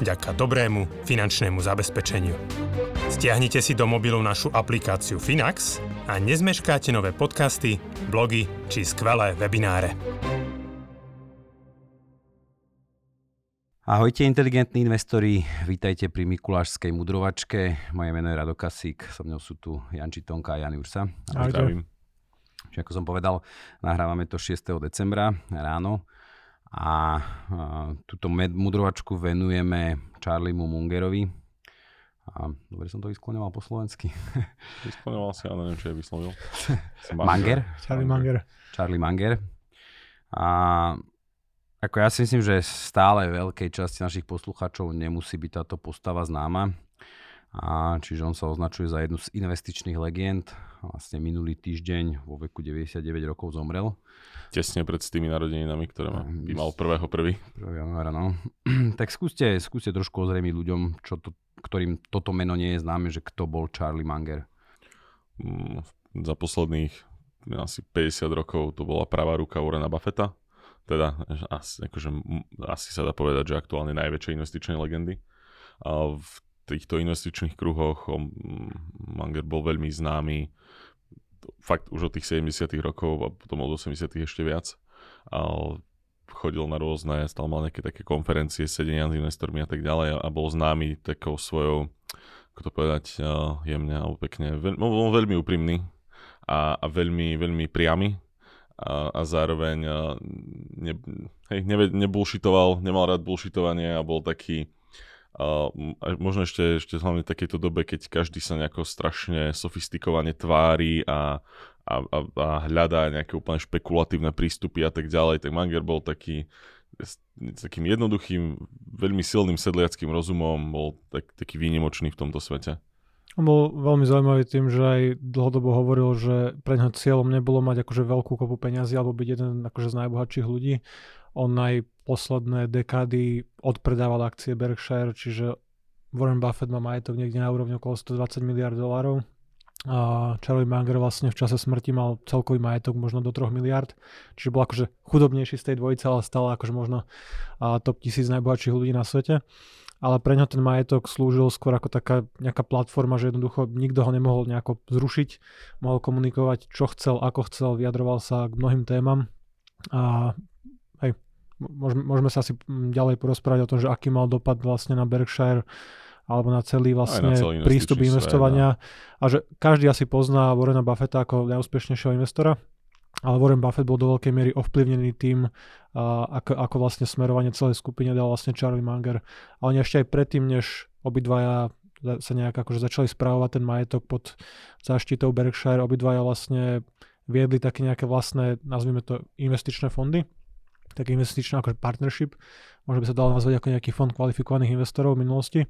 vďaka dobrému finančnému zabezpečeniu. Stiahnite si do mobilu našu aplikáciu Finax a nezmeškáte nové podcasty, blogy či skvelé webináre. Ahojte inteligentní investori, vítajte pri Mikulášskej mudrovačke. Moje meno je Rado Kasík, so mnou sú tu Janči Tonka a Jan Ursa. Ahojte. Čiže ako som povedal, nahrávame to 6. decembra ráno a túto mudrovačku venujeme Charliemu Mungerovi. A, dobre som to vyskloňoval po slovensky. Vyskloňoval si, ale neviem, čo je vyslovil. Manger? Charlie Manger. Charlie Manger. A ako ja si myslím, že stále veľkej časti našich poslucháčov nemusí byť táto postava známa. A čiže on sa označuje za jednu z investičných legend. Vlastne minulý týždeň vo veku 99 rokov zomrel. Tesne pred tými narodeninami, ktoré má, by mal prvého prvý. 1. januára, no. tak skúste, skúste trošku ozrejmiť ľuďom, čo to, ktorým toto meno nie je známe, že kto bol Charlie Munger. Mm, za posledných asi 50 rokov to bola pravá ruka Warrena Buffetta. Teda asi, akože, asi sa dá povedať, že aktuálne najväčšie investičné legendy. A v týchto investičných kruhoch Manger bol veľmi známy fakt už od tých 70 rokov a potom od 80 ešte viac. A chodil na rôzne, stal mal nejaké také konferencie, sedenia s investormi a tak ďalej a bol známy takou svojou, ako to povedať jemne alebo pekne, veľ, bol veľmi úprimný a, a veľmi, veľmi priamy a, a zároveň ne, hej, ne, nebulšitoval, nemal rád bulšitovanie a bol taký a možno ešte, ešte hlavne v takejto dobe, keď každý sa nejako strašne sofistikovane tvári a, a, a, a hľadá nejaké úplne špekulatívne prístupy a tak ďalej, tak Manger bol taký s takým jednoduchým, veľmi silným sedliackým rozumom, bol tak, taký výnimočný v tomto svete. On bol veľmi zaujímavý tým, že aj dlhodobo hovoril, že pre neho cieľom nebolo mať akože veľkú kopu peňazí alebo byť jeden akože z najbohatších ľudí. On aj posledné dekády odpredával akcie Berkshire, čiže Warren Buffett má majetok niekde na úrovni okolo 120 miliard dolárov. A Charlie Munger vlastne v čase smrti mal celkový majetok možno do 3 miliard, čiže bol akože chudobnejší z tej dvojice, ale stále akože možno top tisíc najbohatších ľudí na svete ale pre ňa ten majetok slúžil skôr ako taká nejaká platforma, že jednoducho nikto ho nemohol nejako zrušiť, mohol komunikovať, čo chcel, ako chcel, vyjadroval sa k mnohým témam. A hej, môžeme, môžeme sa asi ďalej porozprávať o tom, že aký mal dopad vlastne na Berkshire alebo na celý vlastne na celý prístup investovania svet, a že každý asi pozná Warrena Buffetta ako najúspešnejšieho investora, ale Warren Buffett bol do veľkej miery ovplyvnený tým, ako, ako vlastne smerovanie celej skupiny dal vlastne Charlie Munger. A oni ešte aj predtým, než obidvaja sa nejak akože začali správovať ten majetok pod záštitou Berkshire, obidvaja vlastne viedli také nejaké vlastné, nazvime to investičné fondy, také investičné akože partnership, možno by sa dalo nazvať ako nejaký fond kvalifikovaných investorov v minulosti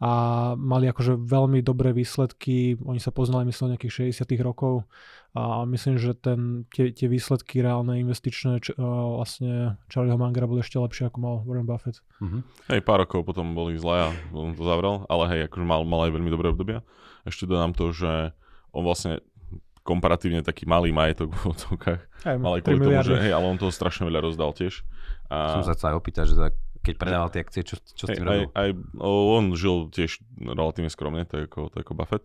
a mali akože veľmi dobré výsledky, oni sa poznali myslím nejakých 60 rokov a myslím, že ten, tie, tie výsledky reálne investičné č, uh, vlastne Charlieho Mangera boli ešte lepšie ako mal Warren Buffett. Uh-huh. Hej, pár rokov potom boli zlé a on to zavrel, ale hej, akože mal, mal aj veľmi dobré obdobia. Ešte dodám to, že on vlastne komparatívne taký malý majetok v odzvukách. Mal aj kvôli tomu, že hej, ale on toho strašne veľa rozdal tiež. A... Som sa chcel opýtať, že tak keď predával tie akcie, čo, čo s tým robil? Aj, aj, on žil tiež relatívne skromne, to je ako, to je ako Buffett,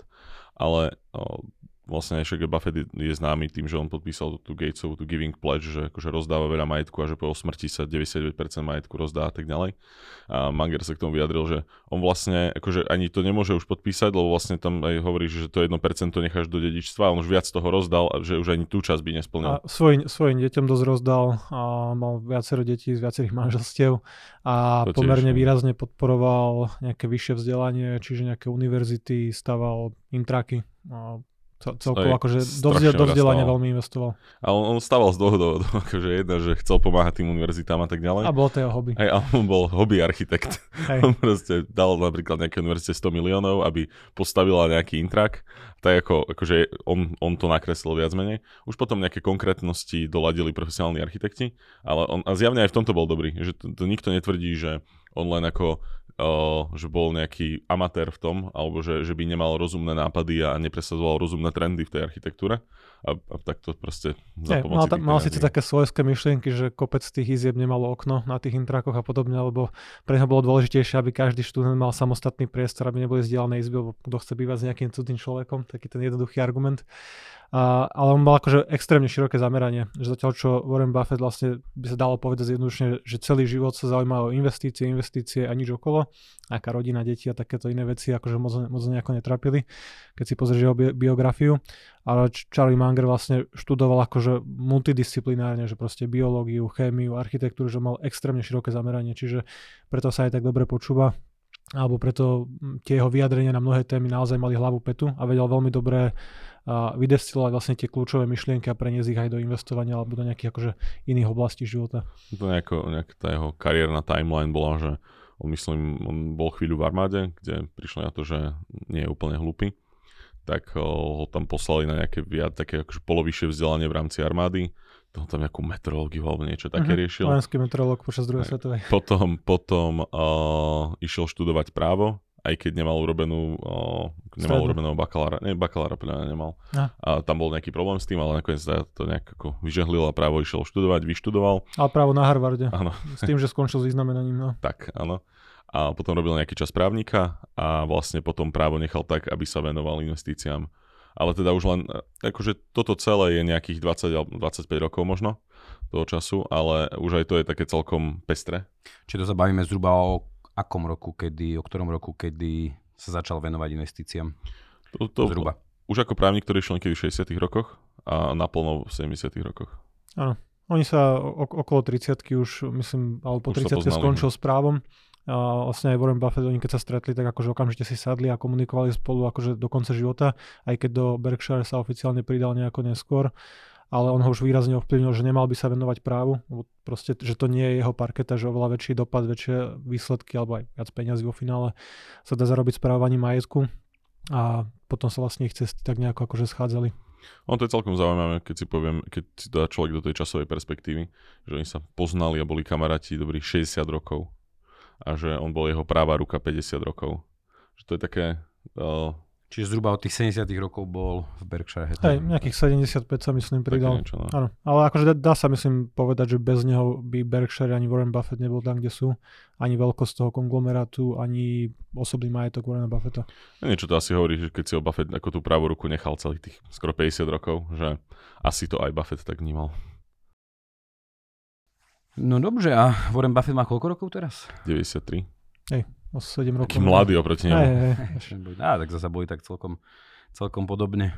ale o, vlastne však Buffett je, je známy tým, že on podpísal tú Gatesovú, tú Giving Pledge, že akože rozdáva veľa majetku a že po smrti sa 99% majetku rozdá a tak ďalej. A Manger sa k tomu vyjadril, že on vlastne akože ani to nemôže už podpísať, lebo vlastne tam aj hovorí, že to 1% necháš do dedičstva a on už viac toho rozdal, a že už ani tú časť by nesplnil. A svoj, svojim deťom dosť rozdal a mal viacero detí z viacerých manželstiev a to pomerne tiež, no. výrazne podporoval nejaké vyššie vzdelanie, čiže nejaké univerzity, staval intraky celkovo akože do, do vzdelania veľmi investoval. A on, on stával z dvoch dôvodov, akože jedna, že chcel pomáhať tým univerzitám a tak ďalej. A bol to jeho hobby. Aj, a on bol hobby architekt. Hej. On proste dal napríklad nejaké univerzite 100 miliónov, aby postavila nejaký intrak, tak ako, akože on, on to nakreslil viac menej. Už potom nejaké konkrétnosti doladili profesionálni architekti, ale on a zjavne aj v tomto bol dobrý, že to, to nikto netvrdí, že on len ako uh, že bol nejaký amatér v tom, alebo že, že by nemal rozumné nápady a nepresadzoval rozumné trendy v tej architektúre. A, a tak to proste za Nie, mal, ta, mal síce také svojské myšlienky, že kopec tých izieb nemalo okno na tých intrakoch a podobne, lebo pre neho bolo dôležitejšie, aby každý študent mal samostatný priestor, aby neboli zdieľané izby, lebo kto chce bývať s nejakým cudzým človekom, taký ten jednoduchý argument. A, ale on mal akože extrémne široké zameranie, že zatiaľ čo Warren Buffett vlastne by sa dalo povedať zjednodušene, že celý život sa zaujíma o investície, investície a nič okolo, aká rodina, deti a takéto iné veci akože moc, moc nejako netrapili, keď si pozrieš jeho bi- biografiu. Ale Charlie Munger vlastne študoval akože multidisciplinárne, že proste biológiu, chémiu, architektúru, že mal extrémne široké zameranie, čiže preto sa aj tak dobre počúva alebo preto tie jeho vyjadrenia na mnohé témy naozaj mali hlavu petu a vedel veľmi dobre vydestilovať vlastne tie kľúčové myšlienky a preniesť ich aj do investovania alebo do nejakých akože iných oblastí života. To nejako, nejak tá jeho kariérna timeline bola, že on myslím, on bol chvíľu v armáde, kde prišli na to, že nie je úplne hlupý, tak ho tam poslali na nejaké viac, také akože polovyššie vzdelanie v rámci armády, to tam nejakú meteorológiu alebo niečo také uh-huh. riešil. Vojenský meteorológ počas druhej svetovej. Potom, potom uh, išiel študovať právo aj keď nemal urobenú, o, nemal urobenú bakalára, ne, bakalára podľa nemal. A. a tam bol nejaký problém s tým, ale nakoniec sa to nejak ako vyžehlil a právo išiel študovať, vyštudoval. A právo na Harvarde. Áno. S tým, že skončil s vyznamenaním. No. tak, áno. A potom robil nejaký čas právnika a vlastne potom právo nechal tak, aby sa venoval investíciám. Ale teda už len, akože toto celé je nejakých 20 25 rokov možno toho času, ale už aj to je také celkom pestre. Čiže to sa bavíme zhruba o akom roku, kedy, o ktorom roku, kedy sa začal venovať investíciám? To, to, Zhruba. Už ako právnik, ktorý išiel niekedy v 60 rokoch a naplno v 70 rokoch. Áno. Oni sa okolo 30 už, myslím, alebo po 30 skončil s právom. A vlastne aj Warren Buffett, oni keď sa stretli, tak akože okamžite si sadli a komunikovali spolu akože do konca života, aj keď do Berkshire sa oficiálne pridal nejako neskôr. Ale on ho už výrazne ovplyvnil, že nemal by sa venovať právu, proste, že to nie je jeho parketa, že oveľa väčší dopad, väčšie výsledky alebo aj viac peniazy vo finále sa dá zarobiť správovaním majetku. A potom sa vlastne ich cesty tak nejako akože schádzali. On to je celkom zaujímavé, keď si poviem, keď si dá človek do tej časovej perspektívy, že oni sa poznali a boli kamaráti dobrých 60 rokov a že on bol jeho práva ruka 50 rokov. Že to je také uh, Čiže zhruba od tých 70 rokov bol v Berkshire Hej, nejakých 75 sa myslím pridal. Niečo, no. Áno, ale akože dá, dá sa myslím povedať, že bez neho by Berkshire ani Warren Buffett nebol tam, kde sú. Ani veľkosť toho konglomerátu, ani osobný majetok Warrena Buffetta. Niečo to asi hovorí, že keď si ho Buffett ako tú pravú ruku nechal celých tých skoro 50 rokov, že asi to aj Buffett tak vnímal. No dobře, a Warren Buffett má koľko rokov teraz? 93. Hej, o 7 rokov. Taký mladý oproti nemu. Á, tak zase boli tak celkom, celkom podobne.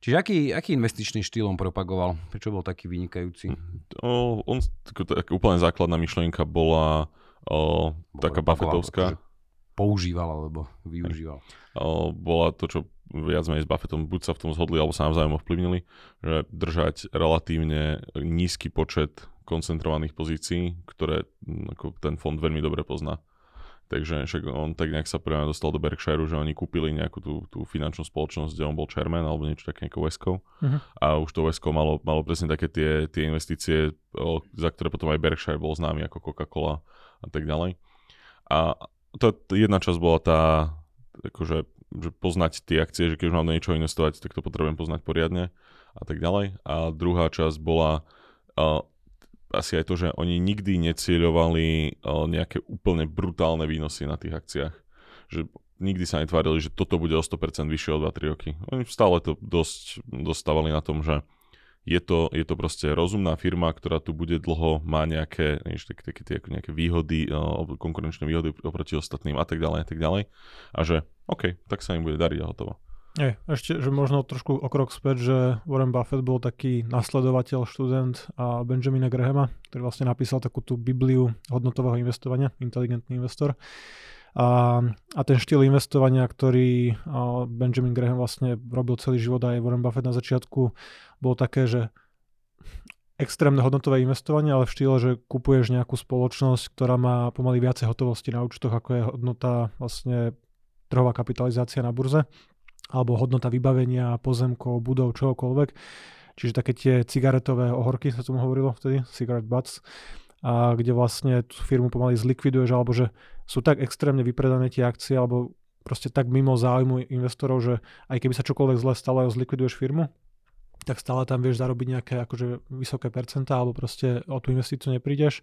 Čiže aký, aký investičný štýl on propagoval? Prečo bol taký vynikajúci? O, on, tak, tak, úplne základná myšlienka bola o, taká Buffettovská. Používal alebo využíval. O, bola to, čo viac menej s Buffettom buď sa v tom zhodli, alebo sa navzájom ovplyvnili, že držať relatívne nízky počet koncentrovaných pozícií, ktoré ako ten fond veľmi dobre pozná. Takže však on tak nejak sa prvá dostal do Berkshire, že oni kúpili nejakú tú, tú finančnú spoločnosť, kde on bol chairman alebo niečo také ako Vesco. Uh-huh. A už to Vesco malo, malo presne také tie, tie investície, o, za ktoré potom aj Berkshire bol známy ako Coca-Cola a tak ďalej. A to, jedna časť bola tá, akože, že poznať tie akcie, že keď už mám do niečoho investovať, tak to potrebujem poznať poriadne a tak ďalej. A druhá časť bola uh, asi aj to, že oni nikdy necieľovali nejaké úplne brutálne výnosy na tých akciách. Že nikdy sa netvárili, že toto bude o 100% vyššie o 2-3 roky. Oni stále to dosť dostávali na tom, že je to, je to proste rozumná firma, ktorá tu bude dlho, má nejaké, než, také, také, také nejaké výhody, konkurenčné výhody oproti ostatným a tak ďalej a tak ďalej. A že OK, tak sa im bude dariť a hotovo. Je, ešte, že možno trošku o krok späť, že Warren Buffett bol taký nasledovateľ, študent a Benjamina Grahama, ktorý vlastne napísal takú tú Bibliu hodnotového investovania, inteligentný investor. A, a ten štýl investovania, ktorý Benjamin Graham vlastne robil celý život aj Warren Buffett na začiatku, bolo také, že extrémne hodnotové investovanie, ale v štýle, že kupuješ nejakú spoločnosť, ktorá má pomaly viacej hotovosti na účtoch, ako je hodnota vlastne trhová kapitalizácia na burze, alebo hodnota vybavenia, pozemkov, budov, čohokoľvek. Čiže také tie cigaretové ohorky, sa tomu hovorilo vtedy, cigarette butts, a kde vlastne tú firmu pomaly zlikviduješ, alebo že sú tak extrémne vypredané tie akcie, alebo proste tak mimo záujmu investorov, že aj keby sa čokoľvek zle stalo zlikviduješ firmu, tak stále tam vieš zarobiť nejaké akože vysoké percentá, alebo proste o tú investíciu neprídeš.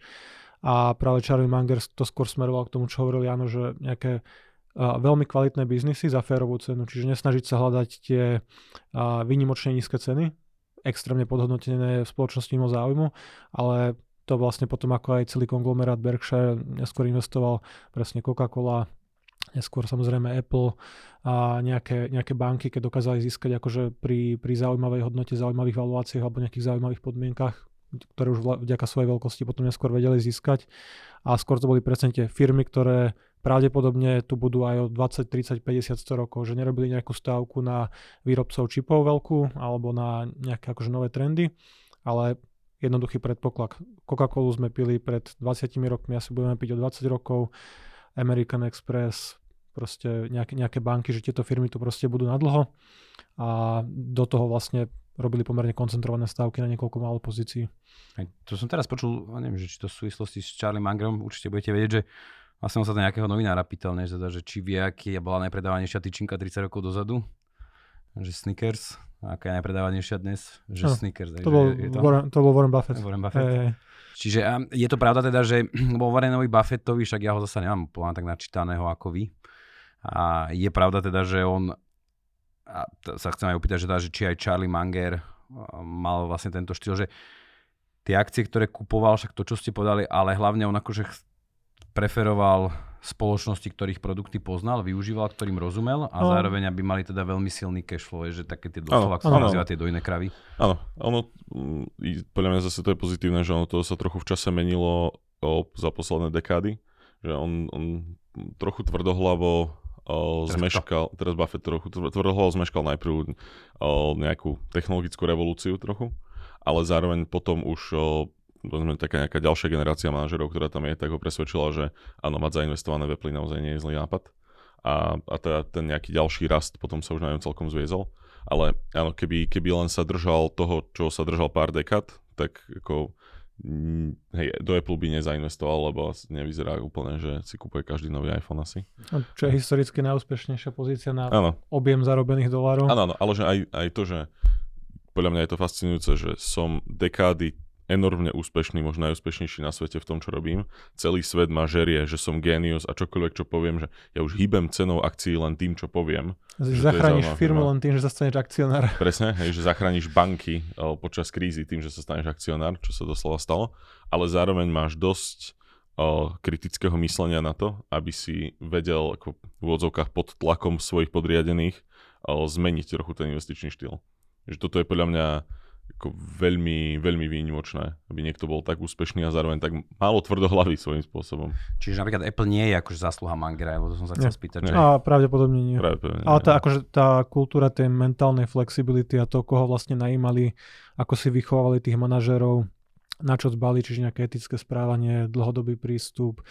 A práve Charlie Munger to skôr smeroval k tomu, čo hovoril Jano, že nejaké veľmi kvalitné biznisy za férovú cenu, čiže nesnažiť sa hľadať tie výnimočne nízke ceny, extrémne podhodnotené v spoločnosti mimo záujmu, ale to vlastne potom ako aj celý konglomerát Berkshire neskôr investoval presne Coca-Cola, neskôr samozrejme Apple a nejaké, nejaké banky, keď dokázali získať akože pri, pri zaujímavej hodnote, zaujímavých valuáciách alebo nejakých zaujímavých podmienkach, ktoré už vďaka svojej veľkosti potom neskôr vedeli získať. A skôr to boli presne tie firmy, ktoré pravdepodobne tu budú aj o 20, 30, 50, 100 rokov, že nerobili nejakú stávku na výrobcov čipov veľkú alebo na nejaké akože nové trendy, ale jednoduchý predpoklad. Coca-Colu sme pili pred 20 rokmi, asi budeme piť o 20 rokov, American Express, proste nejaké, nejaké banky, že tieto firmy tu proste budú na dlho a do toho vlastne robili pomerne koncentrované stavky na niekoľko málo pozícií. To som teraz počul, neviem, že či to v súvislosti s Charlie Mangerom, určite budete vedieť, že vlastne on sa to nejakého novinára pýtal, ne, že, teda, že či vie, aký bola najpredávanejšia tyčinka 30 rokov dozadu, že Snickers, aká je najpredávanejšia dnes, že no, Snickers. To, bol, je to... Warren, to bol Warren Buffett. Warren Buffett. Hey, hey. Čiže je to pravda teda, že bol Warrenovi Buffettovi, však ja ho zase nemám úplne tak načítaného ako vy. A je pravda teda, že on, a sa chcem aj opýtať, že, teda, že či aj Charlie Munger mal vlastne tento štýl, že tie akcie, ktoré kupoval, však to, čo ste povedali, ale hlavne on akože preferoval spoločnosti, ktorých produkty poznal, využíval, ktorým rozumel a no. zároveň aby mali teda veľmi silný cash flow, že také tie doslova, sa nazýva tie dojné kravy. Áno, ono, mm, podľa mňa zase to je pozitívne, že ono to sa trochu v čase menilo o, za posledné dekády, že on, on trochu tvrdohlavo o, zmeškal, to. teraz Buffett trochu tvrdohlavo zmeškal najprv o, nejakú technologickú revolúciu trochu, ale zároveň potom už o, povedzme, taká nejaká ďalšia generácia manažerov, ktorá tam je, tak ho presvedčila, že áno, mať zainvestované v Apple naozaj nie je zlý nápad. A, a teda ten nejaký ďalší rast potom sa už na ňom celkom zviezol. Ale áno, keby, keby len sa držal toho, čo sa držal pár dekád, tak ako mm, hej, do Apple by nezainvestoval, lebo nevyzerá úplne, že si kúpuje každý nový iPhone asi. Čo je historicky najúspešnejšia pozícia na ano. objem zarobených dolárov. Áno, ale že aj, aj to, že podľa mňa je to fascinujúce, že som dekády enormne úspešný, možno najúspešnejší na svete v tom, čo robím. Celý svet ma žerie, že som génius a čokoľvek, čo poviem, že ja už hýbem cenou akcií len tým, čo poviem. Zachrániš firmu len tým, že sa staneš akcionár. Presne, hej, že zachrániš banky o, počas krízy tým, že sa staneš akcionár, čo sa doslova stalo, ale zároveň máš dosť o, kritického myslenia na to, aby si vedel ako v úvodzovkách pod tlakom svojich podriadených o, zmeniť trochu ten investičný štýl. Že toto je podľa mňa ako veľmi, veľmi výnimočné, aby niekto bol tak úspešný a zároveň tak málo tvrdohlavý svojím spôsobom. Čiže napríklad Apple nie je akože zásluha Mangera, lebo to som sa chcel spýtať. Že... A pravdepodobne nie. Pravdepodobne Ale tá, akože tá kultúra tej mentálnej flexibility a to, koho vlastne najímali, ako si vychovávali tých manažerov, na čo zbali, čiže nejaké etické správanie, dlhodobý prístup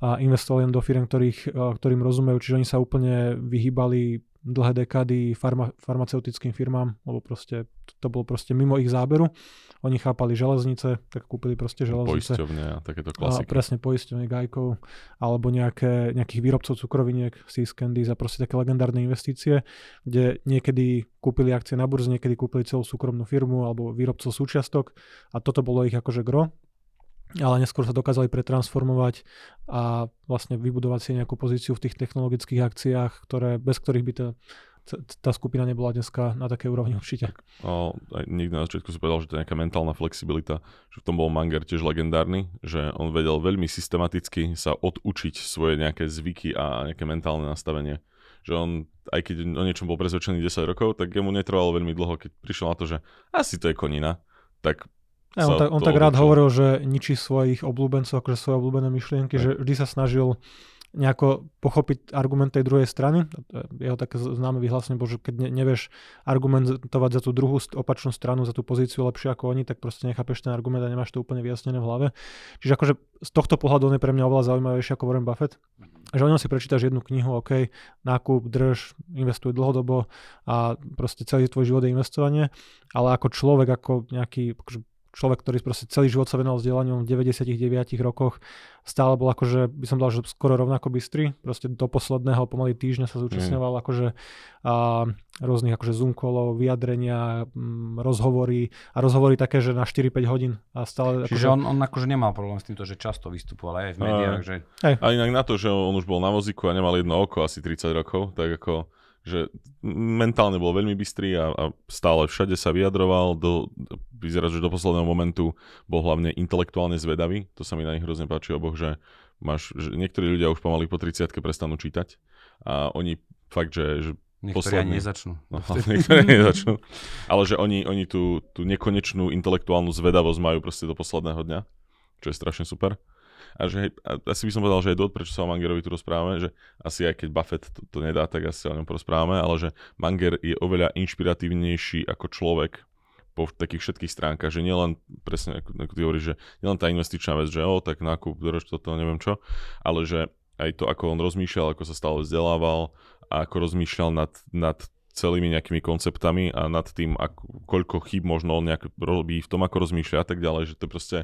a investovali len do firm, ktorých, ktorým rozumejú, čiže oni sa úplne vyhýbali dlhé dekády farma, farmaceutickým firmám, lebo proste to bolo proste mimo ich záberu. Oni chápali železnice, tak kúpili proste železnice. Poisťovne a takéto klasiky. A presne poisťovne Gajkov, alebo nejaké, nejakých výrobcov cukroviniek, Seas Candies a proste také legendárne investície, kde niekedy kúpili akcie na burze, niekedy kúpili celú súkromnú firmu alebo výrobcov súčiastok a toto bolo ich akože gro ale neskôr sa dokázali pretransformovať a vlastne vybudovať si nejakú pozíciu v tých technologických akciách, ktoré, bez ktorých by tá, tá skupina nebola dneska na takej úrovni určite. Aj niekto na začiatku si povedal, že to je nejaká mentálna flexibilita, že v tom bol Manger tiež legendárny, že on vedel veľmi systematicky sa odučiť svoje nejaké zvyky a nejaké mentálne nastavenie. Že on, aj keď o niečom bol presvedčený 10 rokov, tak jemu netrvalo veľmi dlho, keď prišiel na to, že asi to je konina, tak ja, on, tak, on tak rád hovoril, že ničí svojich obľúbencov, akože svoje obľúbené myšlienky, že vždy sa snažil nejako pochopiť argument tej druhej strany. Jeho také známe vyhlásenie bolo, že keď nevieš argumentovať za tú druhú opačnú stranu, za tú pozíciu lepšie ako oni, tak proste nechápeš ten argument a nemáš to úplne vyjasnené v hlave. Čiže akože z tohto pohľadu on je pre mňa oveľa zaujímavejší ako Warren Buffett. Že o ňom si prečítaš jednu knihu, OK, nákup, drž, investuj dlhodobo a proste celý tvoj život je investovanie, ale ako človek, ako nejaký akože človek, ktorý proste celý život sa venoval vzdelaniu v 99 rokoch, stále bol akože, by som dal, že skoro rovnako bystrý. Proste do posledného pomaly týždňa sa zúčastňoval mm. akože a, rôznych akože Zoom kolov, vyjadrenia, m, rozhovory a rozhovory také, že na 4-5 hodín a stále... Čiže akože... on, on akože nemal problém s týmto, že často vystupoval aj v médiách, a, že... A inak na to, že on už bol na vozíku a nemal jedno oko asi 30 rokov, tak ako že mentálne bol veľmi bystrý a, a stále všade sa vyjadroval, do, vyzerá, že do posledného momentu bol hlavne intelektuálne zvedavý, to sa mi na nich hrozne páči oboch, že, máš, že niektorí ľudia už pomaly po 30 prestanú čítať a oni fakt, že, že Niektorí posledný, ani nezačnú. No, niektorí nezačnú. Ale že oni, oni tú, tú nekonečnú intelektuálnu zvedavosť majú proste do posledného dňa, čo je strašne super. A že a asi by som povedal, že je dôvod, prečo sa o Mangerovi tu rozprávame, že asi aj keď Buffett to, to nedá, tak asi o ňom porozprávame, ale že Manger je oveľa inšpiratívnejší ako človek po takých všetkých stránkach, že nielen, presne ako, ako ty hovoríš, že nielen tá investičná vec, že o, tak nákup, drž toto, neviem čo, ale že aj to, ako on rozmýšľal, ako sa stále vzdelával a ako rozmýšľal nad, nad celými nejakými konceptami a nad tým, ako, koľko chyb možno on nejak robí v tom, ako rozmýšľa a tak ďalej, že to je proste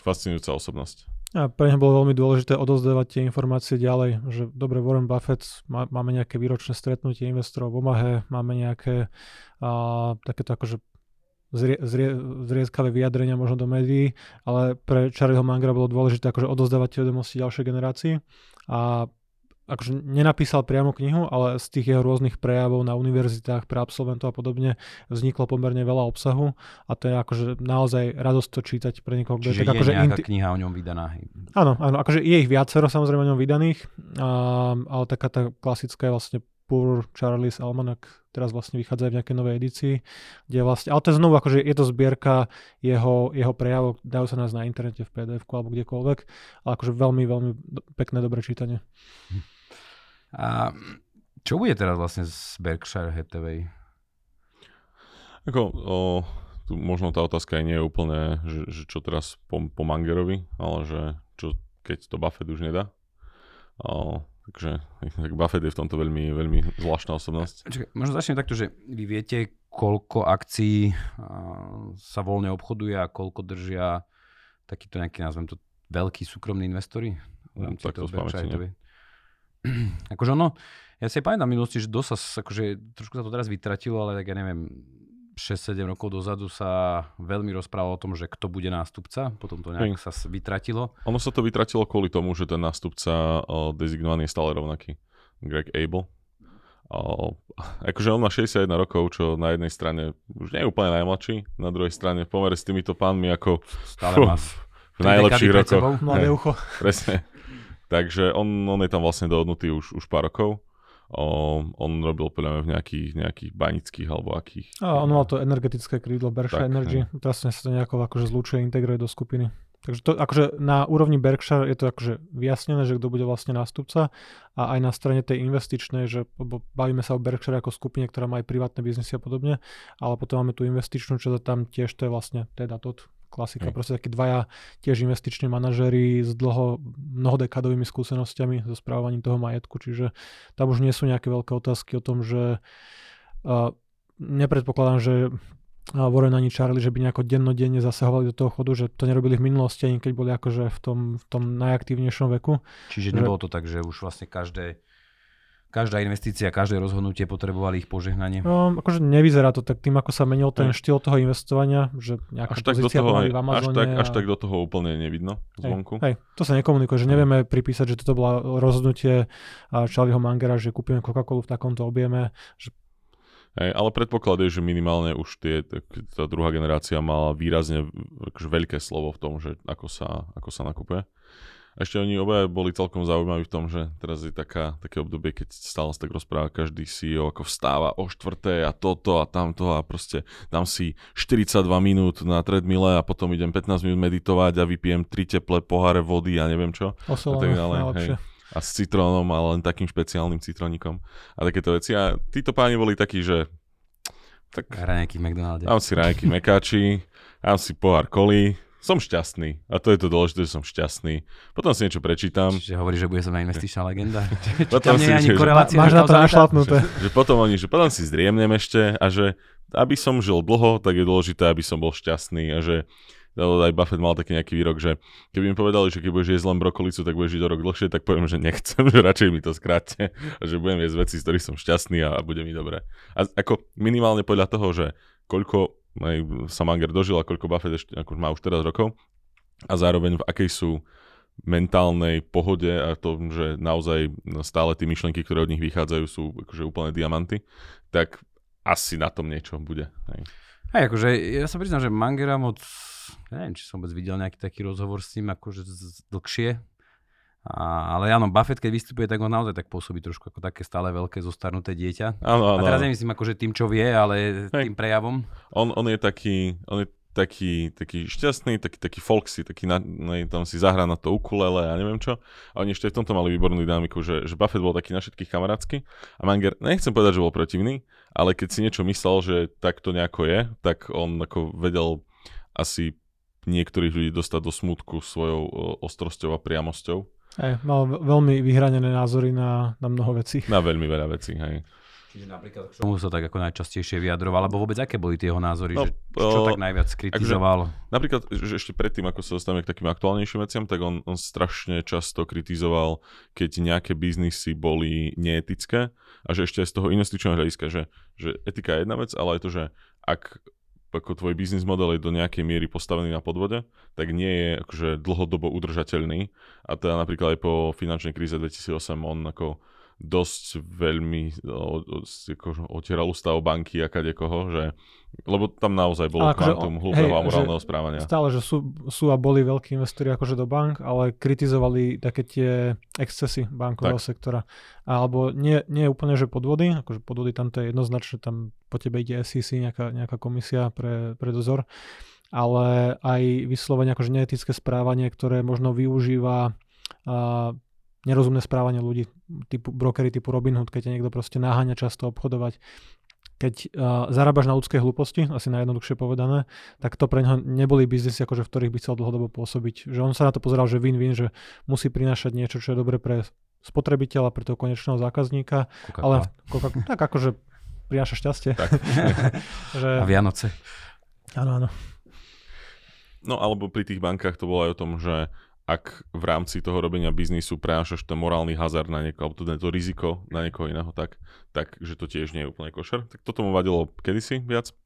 fascinujúca osobnosť. A pre mňa bolo veľmi dôležité odozdávať tie informácie ďalej, že dobre, Warren Buffett, má, máme nejaké výročné stretnutie investorov v Omahe, máme nejaké a, takéto akože zrie, zrie, zriezkavé vyjadrenia možno do médií, ale pre Charlieho Mangera bolo dôležité akože odozdávať tie vedomosti ďalšej generácii. A akože nenapísal priamo knihu, ale z tých jeho rôznych prejavov na univerzitách pre absolventov a podobne vzniklo pomerne veľa obsahu a to je akože naozaj radosť to čítať pre niekoho. Čiže tak je akože nejaká inti... kniha o ňom vydaná. Áno, áno, akože je ich viacero samozrejme o ňom vydaných, a, ale taká tá klasická je vlastne Poor Charlie's Almanac, teraz vlastne vychádza v nejakej novej edícii, kde vlastne, ale to je znovu akože je to zbierka jeho, jeho prejavov, dajú sa nás na internete v pdf alebo kdekoľvek, ale akože veľmi, veľmi pekné, dobré čítanie. Hm. A čo bude teraz vlastne z Berkshire Hathaway? Ako, o, tu možno tá otázka nie je úplne, že, že čo teraz po, po Mangerovi, ale že čo keď to Buffett už nedá. O, takže tak Buffett je v tomto veľmi, veľmi zvláštna osobnosť. Čakaj, možno začnem takto, že vy viete, koľko akcií sa voľne obchoduje a koľko držia takýto nejaký, nazvem to, veľký súkromní investori? No, tak to spamätí, akože ono, ja si pamätám minulosti, že dosť akože trošku sa to teraz vytratilo, ale tak ja neviem, 6-7 rokov dozadu sa veľmi rozprávalo o tom, že kto bude nástupca, potom to nejak sa vytratilo. Ono sa to vytratilo kvôli tomu, že ten nástupca o, dezignovaný je stále rovnaký. Greg Abel. O, akože on má 61 rokov, čo na jednej strane už nie je úplne najmladší, na druhej strane v pomere s týmito pánmi ako stále má v najlepších rokoch. Mladé ucho. Presne. Takže on, on je tam vlastne dohodnutý už, už pár rokov. O, on robil podľa mňa v nejakých, nejakých banických alebo akých. A on mal to energetické krídlo Berkshire tak, Energy. Ne. Teraz sa to nejako akože zlučuje, integruje do skupiny. Takže to, akože na úrovni Berkshire je to akože vyjasnené, že kto bude vlastne nástupca a aj na strane tej investičnej, že bavíme sa o Berkshire ako skupine, ktorá má aj privátne biznisy a podobne, ale potom máme tú investičnú, čo tam tiež to je vlastne teda tot, klasika, proste takí dvaja tiež investiční manažery s dlho, mnohodekadovými skúsenosťami so správaním toho majetku, čiže tam už nie sú nejaké veľké otázky o tom, že uh, nepredpokladám, že Warren ani Charlie, že by nejako dennodenne zasahovali do toho chodu, že to nerobili v minulosti, ani keď boli akože v tom, v tom najaktívnejšom veku. Čiže nebolo to tak, že už vlastne každé každá investícia, každé rozhodnutie potrebovali ich požehnanie? No, akože nevyzerá to tak tým, ako sa menil ten štýl toho investovania, že nejaká až tak do toho, aj, v Amazone. Až tak, a... až tak do toho úplne nevidno zvonku. Hej, hej, to sa nekomunikuje, že nevieme pripísať, že toto bolo rozhodnutie Charlieho Mangera, že kúpime Coca-Colu v takomto objeme, že Hej, ale predpoklad je, že minimálne už tie, tá druhá generácia mala výrazne akože veľké slovo v tom, že ako sa, ako sa nakupuje ešte oni obaja boli celkom zaujímaví v tom, že teraz je taká, také obdobie, keď stále sa tak rozpráva každý CEO, ako vstáva o štvrté a toto a tamto a proste dám si 42 minút na treadmille a potom idem 15 minút meditovať a vypijem tri teplé poháre vody a neviem čo. Osolame, a tak ďalej. Hej. a s citrónom, ale len takým špeciálnym citronikom a takéto veci. A títo páni boli takí, že tak Raňajky v McDonalde. dám si raňajky mekáči, dám si pohár kolí, som šťastný. A to je to dôležité, že som šťastný. Potom si niečo prečítam, Čiže hovorí, že bude som investičná legenda. Či Potom tam nie je ani že- korelácia. Máš že na to našlapnuté. že potom oni, že potom si zriemnem ešte a že aby som žil dlho, tak je dôležité, aby som bol šťastný a že aj Buffett mal taký nejaký výrok, že keby mi povedali, že keď budeš jesť len brokolicu, tak budeš žiť o rok dlhšie, tak poviem, že nechcem, že radšej mi to skráte a že budem jesť veci, z ktorých som šťastný a, a bude mi dobre. A ako minimálne podľa toho, že koľko aj Samanger dožil a koľko Buffett ešte, ako má už teraz rokov a zároveň v akej sú mentálnej pohode a to, že naozaj stále tie myšlenky, ktoré od nich vychádzajú, sú akože úplne diamanty, tak asi na tom niečo bude. Hej. Hej, akože ja sa priznám, že Mangera moc, neviem, či som vôbec videl nejaký taký rozhovor s ním, akože dlhšie. A, ale áno, Buffett, keď vystupuje, tak on naozaj tak pôsobí trošku ako také stále veľké zostarnuté dieťa. Áno, A áno. teraz áno. nemyslím akože tým, čo vie, ale Hej. tým prejavom. On, on je taký, on je taký, taký šťastný, taký, taký folksy, taký na, na, tam si zahrá na to ukulele a neviem čo. A oni ešte v tomto mali výbornú dynamiku, že, že Buffett bol taký na všetkých kamarátsky a Manger, nechcem povedať, že bol protivný, ale keď si niečo myslel, že tak to nejako je, tak on ako vedel asi niektorých ľudí dostať do smutku svojou ostrosťou a priamosťou Hej, mal ve- veľmi vyhranené názory na, na mnoho vecí. na veľmi veľa vecí. Hej. Čiže napríklad k čomu sa tak ako najčastejšie vyjadroval, alebo vôbec aké boli tie jeho názory, No, že čo o, tak najviac kritizoval. Napríklad, že ešte predtým, ako sa dostaneme k takým aktuálnejším veciam, tak on, on strašne často kritizoval, keď nejaké biznisy boli neetické a že ešte aj z toho investičného hľadiska, že, že etika je jedna vec, ale aj to, že ak ako tvoj biznis model je do nejakej miery postavený na podvode, tak nie je akože dlhodobo udržateľný. A teda napríklad aj po finančnej kríze 2008 on ako dosť veľmi o, o, ako otieral ústav banky a kadekoho, že lebo tam naozaj bolo Ale akože kvantum hlúpeho morálneho správania. Stále, že sú, sú a boli veľkí investori akože do bank, ale kritizovali také tie excesy bankového Tak. sektora. Alebo nie, nie úplne, že podvody, akože podvody tam to je jednoznačne, tam po tebe ide SEC, nejaká, nejaká komisia pre, pre dozor, ale aj vyslovene akože neetické správanie, ktoré možno využíva a, nerozumné správanie ľudí, typu, brokery typu Robinhood, keď ťa niekto proste naháňa často obchodovať. Keď uh, zarábaš na ľudskej hlúposti, asi najjednoduchšie povedané, tak to pre neho neboli biznisy, akože v ktorých by chcel dlhodobo pôsobiť. Že on sa na to pozeral, že win-win, že musí prinášať niečo, čo je dobre pre spotrebiteľa, pre toho konečného zákazníka, ale Coca- tak akože prináša šťastie. Tak. že, A Vianoce. áno, áno. No alebo pri tých bankách to bolo aj o tom, že ak v rámci toho robenia biznisu prenášaš ten morálny hazard na niekoho, alebo to, to riziko na niekoho iného, tak, tak že to tiež nie je úplne košer. Tak toto mu vadilo kedysi viac.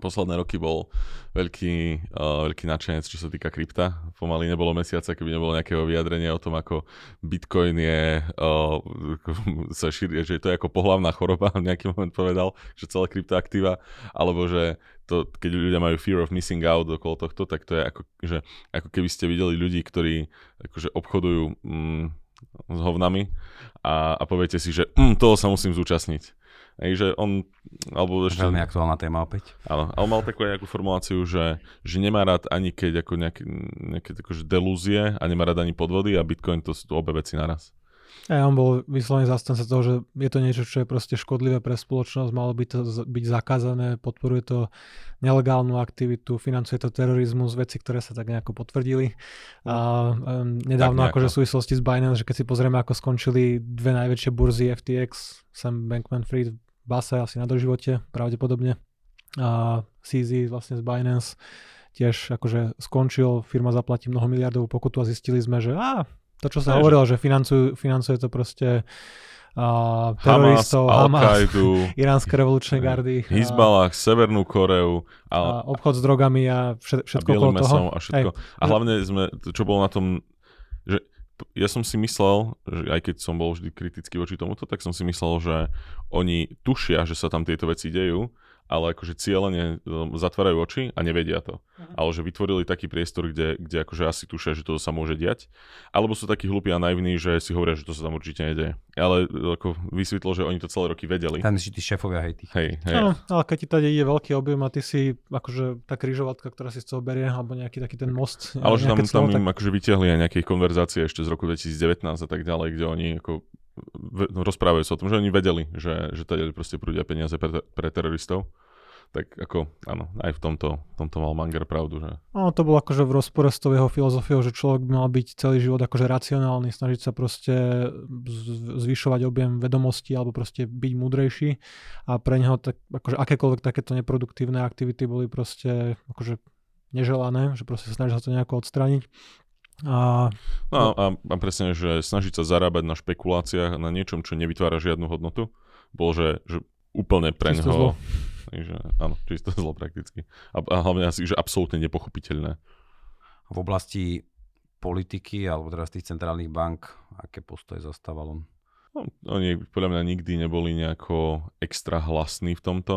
Posledné roky bol veľký, uh, veľký nadšenec, čo sa týka krypta. Pomaly nebolo mesiaca, keby nebolo nejakého vyjadrenia o tom, ako Bitcoin je, uh, sa šíri, že to je ako pohlavná choroba, v nejaký moment povedal, že celé kryptoaktíva, alebo že to, keď ľudia majú fear of missing out okolo tohto, tak to je ako, že, ako keby ste videli ľudí, ktorí akože obchodujú mm, s hovnami a, a poviete si, že mm, toho sa musím zúčastniť. Hej, že on, alebo ešte, Veľmi aktuálna téma opäť. áno, ale mal takú nejakú formuláciu, že, že nemá rád ani keď ako nejaké, nejaké akože delúzie a nemá rád ani podvody a Bitcoin to sú obe veci naraz. A on bol vyslovene zastanca toho, že je to niečo, čo je proste škodlivé pre spoločnosť, malo by to byť zakázané, podporuje to nelegálnu aktivitu, financuje to terorizmus, veci, ktoré sa tak nejako potvrdili. A nedávno Tak nejako. akože v súvislosti s Binance, že keď si pozrieme, ako skončili dve najväčšie burzy FTX, Sam Bankman-Fried v base asi na doživote, pravdepodobne. A CZ vlastne z Binance tiež akože skončil, firma zaplatí mnoho miliardovú pokutu a zistili sme, že á, to, čo sa že- hovorilo, že financujú, financuje to proste a, Hamas, teroristov, Hamas, Al-Qaidu, iránske revolučné gardy, a, Hizbalách, Severnú Koreu a a, obchod s drogami a všet, a všetko bielým okolo toho. a všetko. A hlavne sme, čo bolo na tom, že ja som si myslel, že aj keď som bol vždy kritický voči tomuto, tak som si myslel, že oni tušia, že sa tam tieto veci dejú, ale akože cieľene um, zatvárajú oči a nevedia to. Mhm. Ale že vytvorili taký priestor, kde, kde akože asi tušia, že to sa môže diať. Alebo sú takí hlupí a naivní, že si hovoria, že to sa tam určite nedeje. Ale ako vysvetlo, že oni to celé roky vedeli. Tam si tí šéfovia, hej, tých. Hej, hej. Áno, ale keď ti tady ide veľký objem a ty si akože tá krížovatka, ktorá si z toho berie, alebo nejaký taký ten most. Ale že tam, nejaké tam im akože vyťahli aj nejaké konverzácie ešte z roku 2019 a tak ďalej, kde oni ako no, rozprávajú sa o tom, že oni vedeli, že, že tady proste prúdia peniaze pre, pre teroristov. Tak ako, áno, aj v tomto, v tomto mal Manger pravdu, že No, to bolo akože v rozpore s tou jeho filozofiou, že človek by mal byť celý život akože racionálny, snažiť sa proste zvyšovať objem vedomostí alebo proste byť múdrejší a pre neho tak, akože akékoľvek takéto neproduktívne aktivity boli proste akože neželané, že proste snažil sa to nejako odstrániť. A No a, a, presne, že snažiť sa zarábať na špekuláciách na niečom, čo nevytvára žiadnu hodnotu, bol, že, že úplne pre Čisto zlo. neho... Takže, áno, čisto zlo prakticky. A, a hlavne asi, že absolútne nepochopiteľné. V oblasti politiky, alebo teraz tých centrálnych bank, aké postoje zastával on? No, oni podľa mňa nikdy neboli nejako extra hlasní v tomto.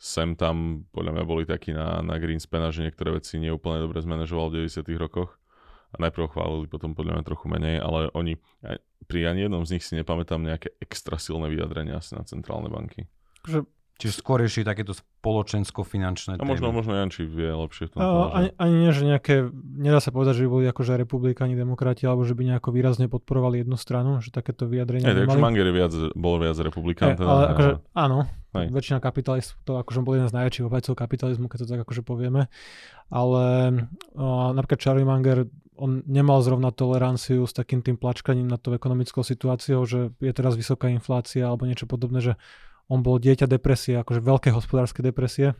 Sem tam podľa mňa boli takí na, na Greenspana, že niektoré veci neúplne dobre zmanéžoval v 90 rokoch. A najprv chválili, potom podľa mňa trochu menej, ale oni, aj, pri ani jednom z nich si nepamätám nejaké extra silné vyjadrenia asi na centrálne banky. akože Čiže skôr rieši takéto spoločensko-finančné A možno, témy. možno Janči vie lepšie v tom. A, ani, ani nie, že nejaké, nedá sa povedať, že by boli akože republikáni, demokrati, alebo že by nejako výrazne podporovali jednu stranu, že takéto vyjadrenia Hej, takže nemali. Manger je viac, bol viac republikán. Hej, Teda, ale akože, a- áno, Hej. väčšina kapitalistov, akože bol jeden z najväčších obhajcov kapitalizmu, keď to tak akože povieme. Ale uh, napríklad Charlie Munger, on nemal zrovna toleranciu s takým tým plačkaním nad tou ekonomickou situáciou, že je teraz vysoká inflácia alebo niečo podobné, že on bol dieťa depresie, akože veľké hospodárske depresie.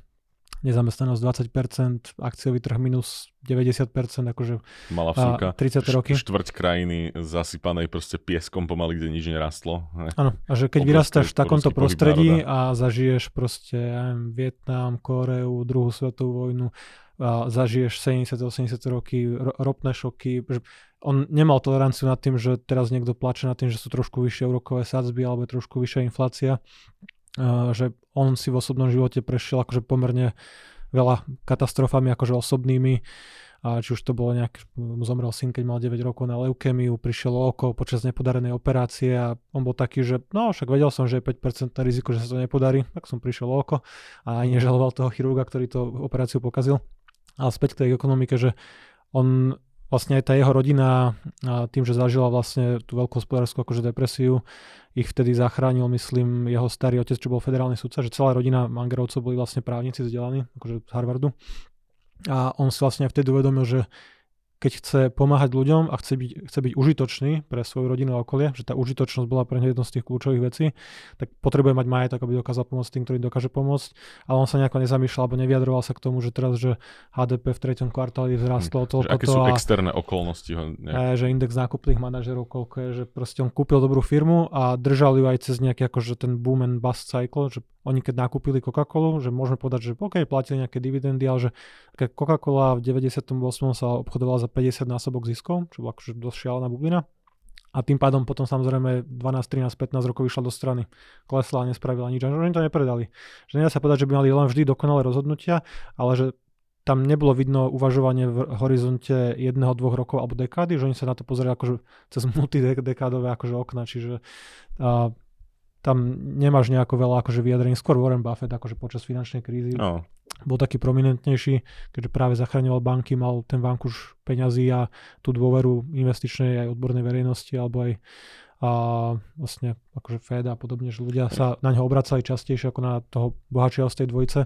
Nezamestnanosť 20%, akciový trh minus 90%, akože Malá a vsúka. 30 roky. Štvrť krajiny zasypanej proste pieskom pomaly, kde nič nerastlo. Áno, a že keď Obrovský- vyrastáš v takomto prostredí a zažiješ proste ja neviem, Vietnam, Koreu, druhú svetovú vojnu, a zažiješ 70-80 roky, ro- ropné šoky, že on nemal toleranciu nad tým, že teraz niekto plače nad tým, že sú trošku vyššie úrokové sadzby alebo trošku vyššia inflácia, že on si v osobnom živote prešiel akože pomerne veľa katastrofami akože osobnými, a či už to bolo nejak, zomrel syn, keď mal 9 rokov na leukemiu, prišiel oko počas nepodarenej operácie a on bol taký, že no však vedel som, že je 5% riziko, že sa to nepodarí, tak som prišiel oko a aj nežaloval toho chirurga, ktorý to operáciu pokazil. Ale späť k tej ekonomike, že on vlastne aj tá jeho rodina tým, že zažila vlastne tú veľkú hospodárskú akože depresiu, ich vtedy zachránil, myslím, jeho starý otec, čo bol federálny sudca, že celá rodina Mangerovcov boli vlastne právnici vzdelaní, akože z Harvardu. A on si vlastne vtedy uvedomil, že keď chce pomáhať ľuďom a chce byť, chce byť užitočný pre svoju rodinu a okolie, že tá užitočnosť bola pre neho jednou z tých kľúčových vecí, tak potrebuje mať majetok, aby dokázal pomôcť tým, ktorý dokáže pomôcť. Ale on sa nejako nezamýšľal alebo nevyjadroval sa k tomu, že teraz, že HDP v treťom kvartáli vzrastlo Že toľko aké to sú a externé okolnosti ho nejak... E, že index nákupných manažerov koľko je, že proste on kúpil dobrú firmu a držal ju aj cez nejaký akože ten boom and bust cycle, že oni keď nakúpili Coca-Colu, že môžeme povedať, že OK, platili nejaké dividendy, ale že keď Coca-Cola v 98. sa obchodovala za 50 násobok ziskov, čo bola akože dosť šialená bublina. A tým pádom potom samozrejme 12, 13, 15 rokov vyšla do strany. Klesla a nespravila nič. A oni to nepredali. Že nedá sa povedať, že by mali len vždy dokonalé rozhodnutia, ale že tam nebolo vidno uvažovanie v horizonte jedného, dvoch rokov alebo dekády, že oni sa na to pozerali akože cez multidekádové akože okna, čiže a, tam nemáš nejako veľa akože vyjadrení. Skôr Warren Buffett akože počas finančnej krízy No, bol taký prominentnejší, keďže práve zachraňoval banky, mal ten vankuš peňazí a tú dôveru investičnej aj odbornej verejnosti alebo aj a vlastne akože Fed a podobne, že ľudia sa na neho obracali častejšie ako na toho bohatšieho z tej dvojice.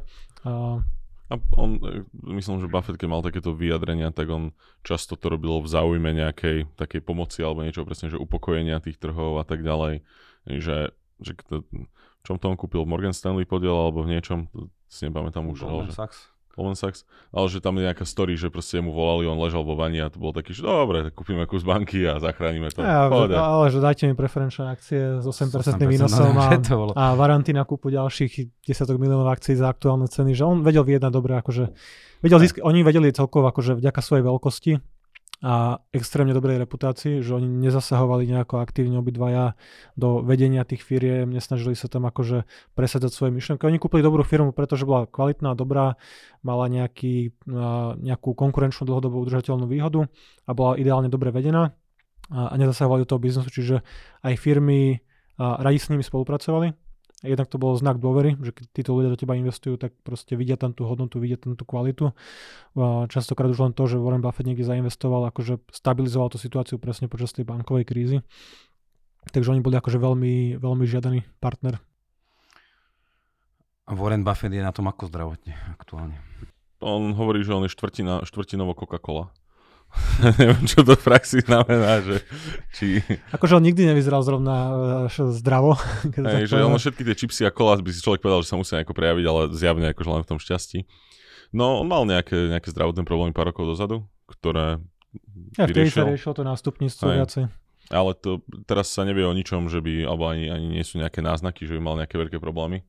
A, a on, myslím, že Buffett, keď mal takéto vyjadrenia, tak on často to robil v záujme nejakej takej pomoci alebo niečo presne, že upokojenia tých trhov a tak ďalej. Že, že kto, v čom to on kúpil? Morgan Stanley podiel alebo v niečom? Si nepamätám už. Goldman že- Sachs. Goldman Sachs, ale že tam je nejaká story, že proste mu volali, on ležal vo vani a to bol taký, že dobre, tak kúpime kus banky a zachránime to. ja, že, Pohode. ale že dajte mi preferenčné akcie s 8% 8%, výnosom no, a, bolo. a Varanty na kúpu ďalších desiatok miliónov akcií za aktuálne ceny, že on vedel vyjednať dobre, akože vedel získať, oni vedeli celkovo akože vďaka svojej veľkosti a extrémne dobrej reputácii, že oni nezasahovali nejako aktívne obidvaja do vedenia tých firiem, nesnažili sa tam akože presadzať svoje myšlenky. Oni kúpili dobrú firmu, pretože bola kvalitná, dobrá, mala nejaký, nejakú konkurenčnú dlhodobú udržateľnú výhodu a bola ideálne dobre vedená a nezasahovali do toho biznesu, čiže aj firmy radi s nimi spolupracovali jednak to bol znak dôvery, že keď títo ľudia do teba investujú, tak proste vidia tam tú hodnotu, vidia tam tú kvalitu. A častokrát už len to, že Warren Buffett niekde zainvestoval, akože stabilizoval tú situáciu presne počas tej bankovej krízy. Takže oni boli akože veľmi, veľmi žiadaný partner. A Warren Buffett je na tom ako zdravotne aktuálne? On hovorí, že on je štvrtina, štvrtinovo Coca-Cola. Neviem, čo to v praxi znamená, že či... Akože on nikdy nevyzeral zrovna uh, zdravo. Hej, že ono všetky tie čipsy a kola by si človek povedal, že sa musí nejako prejaviť, ale zjavne akože len v tom šťastí. No, on mal nejaké, nejaké zdravotné problémy pár rokov dozadu, ktoré ja, vtedy sa riešilo to nástupníctvo viacej. Ale to teraz sa nevie o ničom, že by, alebo ani, ani nie sú nejaké náznaky, že by mal nejaké veľké problémy.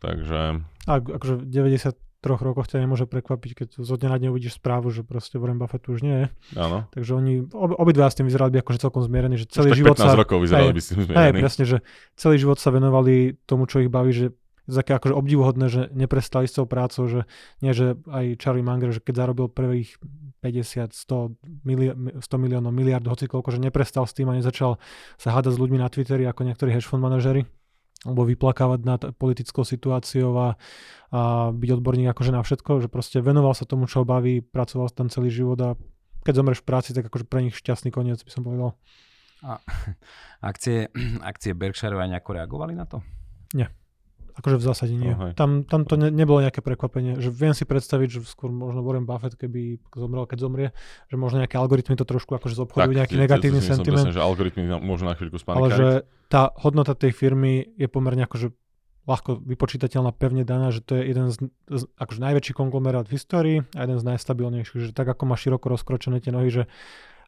Takže... A akože 90 troch rokoch ťa nemôže prekvapiť, keď zo dňa na deň uvidíš správu, že proste Warren Buffett už nie je. Áno. Takže oni, ob, obidva s tým vyzerali by akože celkom zmierení, že celý život 15 sa... rokov vyzerali by s tým zmierení. Aj, presne, že celý život sa venovali tomu, čo ich baví, že také akože obdivuhodné, že neprestali s tou prácou, že nie, že aj Charlie Munger, že keď zarobil prvých 50, 100, mili- 100 miliónov, miliard, hoci koľko, že neprestal s tým a nezačal sa hádať s ľuďmi na Twitteri ako niektorí hedge fund manažery alebo vyplakávať nad politickou situáciou a, a byť odborník akože na všetko, že proste venoval sa tomu, čo ho baví, pracoval tam celý život a keď zomreš v práci, tak akože pre nich šťastný koniec, by som povedal. A akcie, akcie Berkshire aj nejako reagovali na to? Nie. Akože v zásade nie. Oh, tam, tam to ne, nebolo nejaké prekvapenie. Že viem si predstaviť, že skôr možno Warren Buffett, keby zomrel, keď zomrie, že možno nejaké algoritmy to trošku akože zobchodujú, nejaký je, negatívny ja sentiment. Presne, že algoritmy môžu na chvíľku Ale že tá hodnota tej firmy je pomerne akože ľahko vypočítateľná, pevne daná, že to je jeden z, z akože najväčší konglomerát v histórii a jeden z najstabilnejších, že tak ako má široko rozkročené tie nohy, že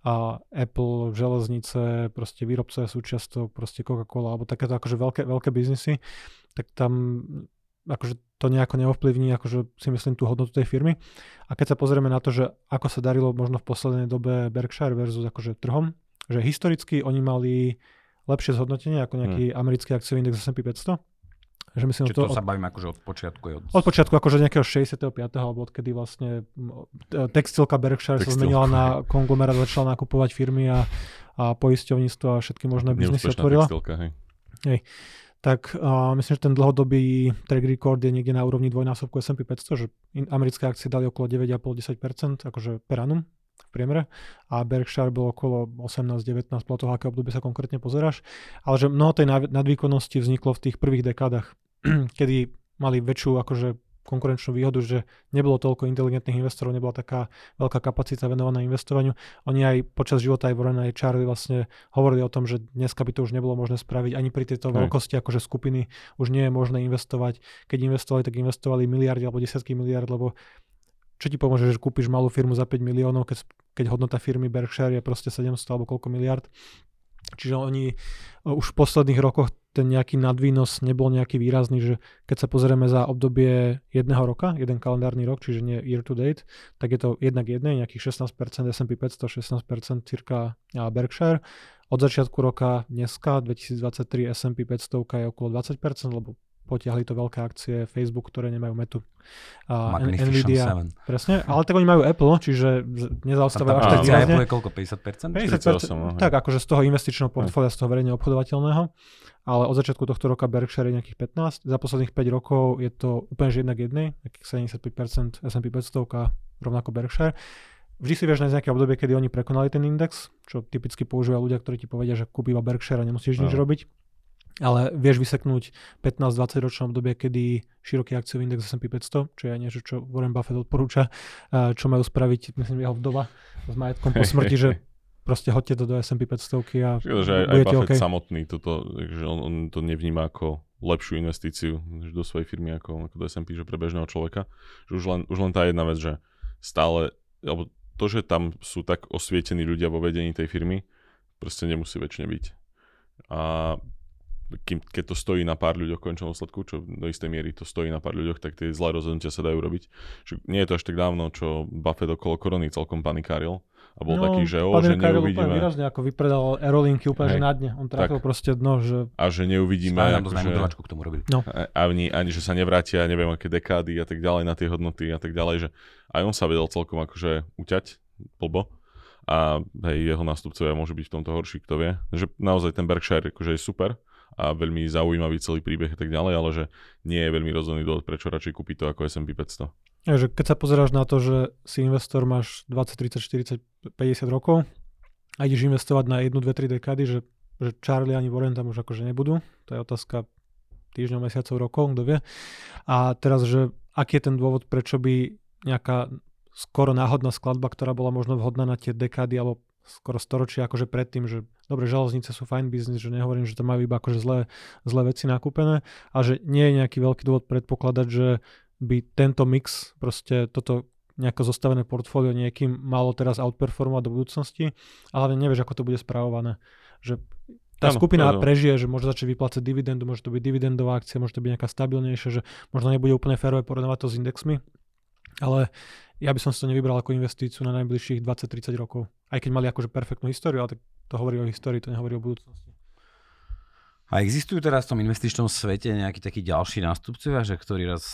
a Apple, železnice, proste výrobcové súčiastok, proste Coca-Cola, alebo takéto akože veľké, veľké biznisy, tak tam akože to nejako neovplyvní, akože si myslím tú hodnotu tej firmy. A keď sa pozrieme na to, že ako sa darilo možno v poslednej dobe Berkshire versus akože trhom, že historicky oni mali lepšie zhodnotenie ako nejaký hmm. americký akciový index S&P 500, že myslím, Čiže to, to sa bavíme akože od počiatku. Od... od počiatku, akože nejakého 65. alebo odkedy vlastne textilka Berkshire Textil. sa zmenila na konglomerát, začala nakupovať firmy a, a poisťovníctvo a všetky možné biznesy otvorila. Textilka, hej. hej. Tak uh, myslím, že ten dlhodobý track record je niekde na úrovni dvojnásobku S&P 500, že americké akcie dali okolo 9,5-10%, akože per annum v priemere a Berkshire bolo okolo 18-19 podľa toho, aké obdobie sa konkrétne pozeráš. Ale že mnoho tej nadvýkonnosti vzniklo v tých prvých dekádach kedy mali väčšiu akože konkurenčnú výhodu, že nebolo toľko inteligentných investorov, nebola taká veľká kapacita venovaná investovaniu. Oni aj počas života aj Warren aj Charlie vlastne hovorili o tom, že dneska by to už nebolo možné spraviť ani pri tejto veľkosti akože skupiny už nie je možné investovať. Keď investovali, tak investovali miliardy alebo desiatky miliard, lebo čo ti pomôže, že kúpiš malú firmu za 5 miliónov, keď, keď hodnota firmy Berkshire je proste 700 alebo koľko miliard. Čiže oni už v posledných rokoch ten nejaký nadvýnos nebol nejaký výrazný, že keď sa pozrieme za obdobie jedného roka, jeden kalendárny rok, čiže nie year to date, tak je to jednak jedné, nejakých 16% S&P 500, 16% cirka Berkshire. Od začiatku roka dneska, 2023 S&P 500 je okolo 20%, lebo potiahli to veľké akcie Facebook, ktoré nemajú metu. A Nvidia, 7. presne, ale tak oni majú Apple, čiže nezaostávajú až tak výrazne. Apple je koľko, 50%? 50%, 50% tak, akože z toho investičného portfólia, z toho verejne obchodovateľného, ale od začiatku tohto roka Berkshire je nejakých 15, za posledných 5 rokov je to úplne že jednak jednej, nejakých 75% S&P 500 rovnako Berkshire. Vždy si vieš nájsť nejaké obdobie, kedy oni prekonali ten index, čo typicky používajú ľudia, ktorí ti povedia, že kúpi iba Berkshire a nemusíš no. nič robiť ale vieš vyseknúť 15-20 ročnom obdobie, kedy široký akciový index S&P 500, čo je niečo, čo Warren Buffett odporúča, čo majú spraviť, myslím, jeho vdova s majetkom po smrti, že proste hoďte to do S&P 500 a Škoda, že aj, aj Buffett okay. samotný toto, že on, on to nevníma ako lepšiu investíciu do svojej firmy ako, ako do S&P, že pre bežného človeka. Že už len, už len tá jedna vec, že stále, alebo to, že tam sú tak osvietení ľudia vo vedení tej firmy, proste nemusí väčšine byť. A kým, keď to stojí na pár ľuďoch v končnom dôsledku, čo do istej miery to stojí na pár ľuďoch, tak tie zlé rozhodnutia sa dajú robiť. Že nie je to až tak dávno, čo Buffett okolo korony celkom panikáril a bol no, taký, že o, že McCarroll úplne neuvidíme. výrazne ako vypredal aerolinky úplne, Hej. že na dne. On trafil Tak. proste dno, že A že neuvidíme, akože, známu k tomu robili. a- ani, ani že sa nevrátia, neviem aké dekády a tak ďalej na tie hodnoty a tak ďalej, že aj on sa vedel celkom akože uťať, blbo. A hej, jeho nástupcovia môže byť v tomto horší, kto vie. Že naozaj ten Berkshire akože je super a veľmi zaujímavý celý príbeh a tak ďalej, ale že nie je veľmi rozhodný dôvod, prečo radšej kúpiť to ako S&P 500. Ja, že keď sa pozeráš na to, že si investor máš 20, 30, 40, 50 rokov a ideš investovať na 1, 2, 3 dekády, že, že Charlie ani Warren tam už akože nebudú, to je otázka týždňov, mesiacov, rokov, kto vie. A teraz, že aký je ten dôvod, prečo by nejaká skoro náhodná skladba, ktorá bola možno vhodná na tie dekády alebo skoro storočia akože predtým, že dobre, železnice sú fajn biznis, že nehovorím, že tam majú iba akože zlé, zlé veci nakúpené a že nie je nejaký veľký dôvod predpokladať, že by tento mix, proste toto nejako zostavené portfólio niekým malo teraz outperformovať do budúcnosti, ale nevieš, ako to bude správované. Že tá Áno, skupina áno. prežije, že môže začať vyplácať dividendu, môže to byť dividendová akcia, môže to byť nejaká stabilnejšia, že možno nebude úplne férové porovnávať to s indexmi, ale ja by som si to nevybral ako investíciu na najbližších 20-30 rokov. Aj keď mali akože perfektnú históriu, ale tak to hovorí o histórii, to nehovorí o budúcnosti. A existujú teraz v tom investičnom svete nejakí takí ďalší nástupcovia, že ktorí raz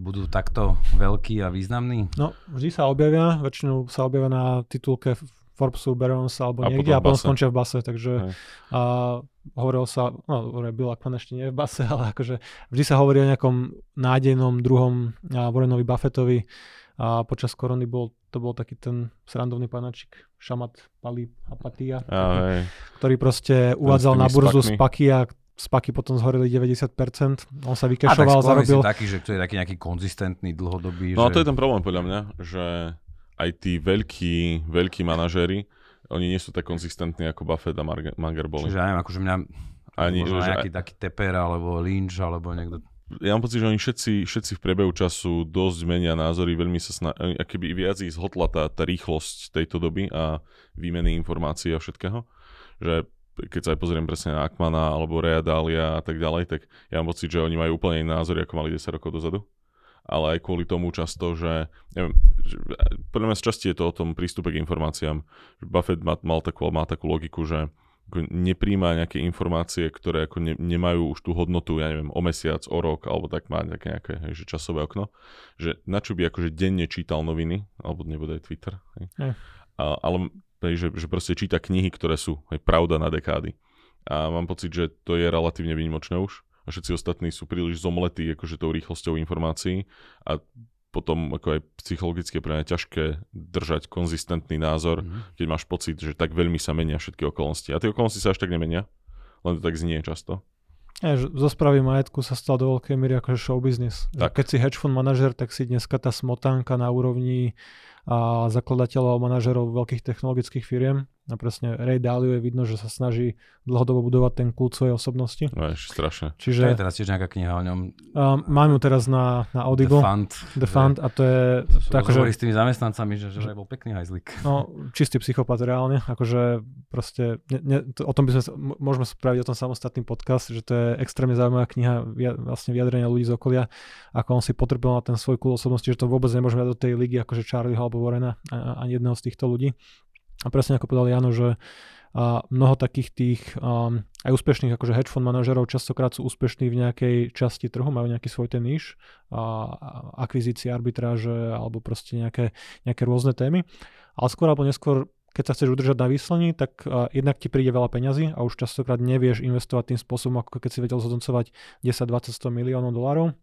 budú takto veľkí a významní? No, vždy sa objavia, väčšinou sa objavia na titulke Forbesu, Barons alebo A niekde potom a potom skončia v base, takže Hej. a hovoril sa, no dobre, Bill Ackman ešte nie je v base, ale akože vždy sa hovorí o nejakom nádejnom druhom a Warrenovi Buffettovi a počas korony bol, to bol taký ten srandovný panačik, Šamat Palip Apatia, ktorý proste uvádzal na burzu spakmi. spaky a spaky potom zhorili 90%, on sa A tak vykešoval, zarobil si taký, že to je taký nejaký konzistentný, dlhodobý. No a to je ten problém podľa mňa, že aj tí veľkí, veľkí manažéri, oni nie sú tak konzistentní ako Buffett a Munger boli. Čiže ja neviem, akože mňa Ani, možno že, nejaký taký Teper alebo Lynch alebo niekto. Ja mám pocit, že oni všetci, všetci v priebehu času dosť menia názory, veľmi sa sna... keby viac ich zhotla tá, tá rýchlosť tejto doby a výmeny informácií a všetkého, že keď sa aj pozriem presne na Akmana alebo Rea Dalia a tak ďalej, tak ja mám pocit, že oni majú úplne iné názory, ako mali 10 rokov dozadu. Ale aj kvôli tomu často, že, neviem, že podľa mňa z časti je to o tom prístupe k informáciám. Buffett má, mal takú, má takú logiku, že ako nepríjma nejaké informácie, ktoré ako ne, nemajú už tú hodnotu, ja neviem, o mesiac, o rok, alebo tak má nejaké, nejaké hej, že časové okno, že na čo by akože denne čítal noviny, alebo nebude aj Twitter, hej. Hej. A, ale hej, že, že proste číta knihy, ktoré sú hej, pravda na dekády. A mám pocit, že to je relatívne výnimočné už. A všetci ostatní sú príliš zomletí akože tou rýchlosťou informácií a potom ako aj psychologicky pre mňa ťažké držať konzistentný názor, Mhm. keď máš pocit, že tak veľmi sa menia všetky okolnosti. A tie okolnosti sa až tak nemenia, len to tak znie často. Ja, zo správy majetku sa stal do veľkej miery akože show business. Tak. Keď si hedge fund manažer, tak si dneska tá smotánka na úrovni a zakladateľov a manažerov veľkých technologických firiem. A presne Ray Dalio je vidno, že sa snaží dlhodobo budovať ten kult svojej osobnosti. No, ešte strašne. Čo je Čiže teraz tiež nejaká kniha o ňom, um, mám ju teraz na, na The Audible, Fund. The že- Fund, a to je To to akože, rozhovory s tými zamestnancami, že, že, že bol pekný hajzlik. no, čistý psychopat reálne, akože proste, ne, ne, to, o tom by sme, môžeme spraviť o tom samostatný podcast, že to je extrémne zaujímavá kniha, via, vlastne vyjadrenia ľudí z okolia, ako on si potreboval na ten svoj kult osobnosti, že to vôbec nemôžeme dať do tej ligy, akože Charlieho alebo Warrena, a- ani jedného z týchto ľudí. A presne ako povedal Jano, že a mnoho takých tých um, aj úspešných akože hedge fund manažerov častokrát sú úspešní v nejakej časti trhu, majú nejaký svoj ten níž, a, a akvizície, arbitráže alebo proste nejaké, nejaké rôzne témy. Ale skôr alebo neskôr keď sa chceš udržať na výslení, tak uh, jednak ti príde veľa peňazí a už častokrát nevieš investovať tým spôsobom, ako keď si vedel zhodnocovať 10, 20, 100 miliónov dolárov.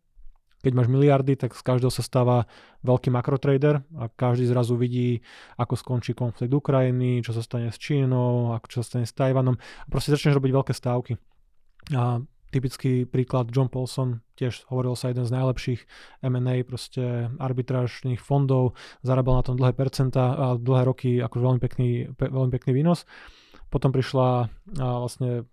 Keď máš miliardy, tak z každého sa stáva veľký makrotrader a každý zrazu vidí, ako skončí konflikt Ukrajiny, čo sa stane s Čínou, ako čo sa stane s Tajvanom a proste začneš robiť veľké stávky. A typický príklad John Paulson, tiež hovoril sa jeden z najlepších M&A, proste arbitrážnych fondov, zarábal na tom dlhé percentá a dlhé roky, akože veľmi pekný, pe, veľmi pekný výnos. Potom prišla a vlastne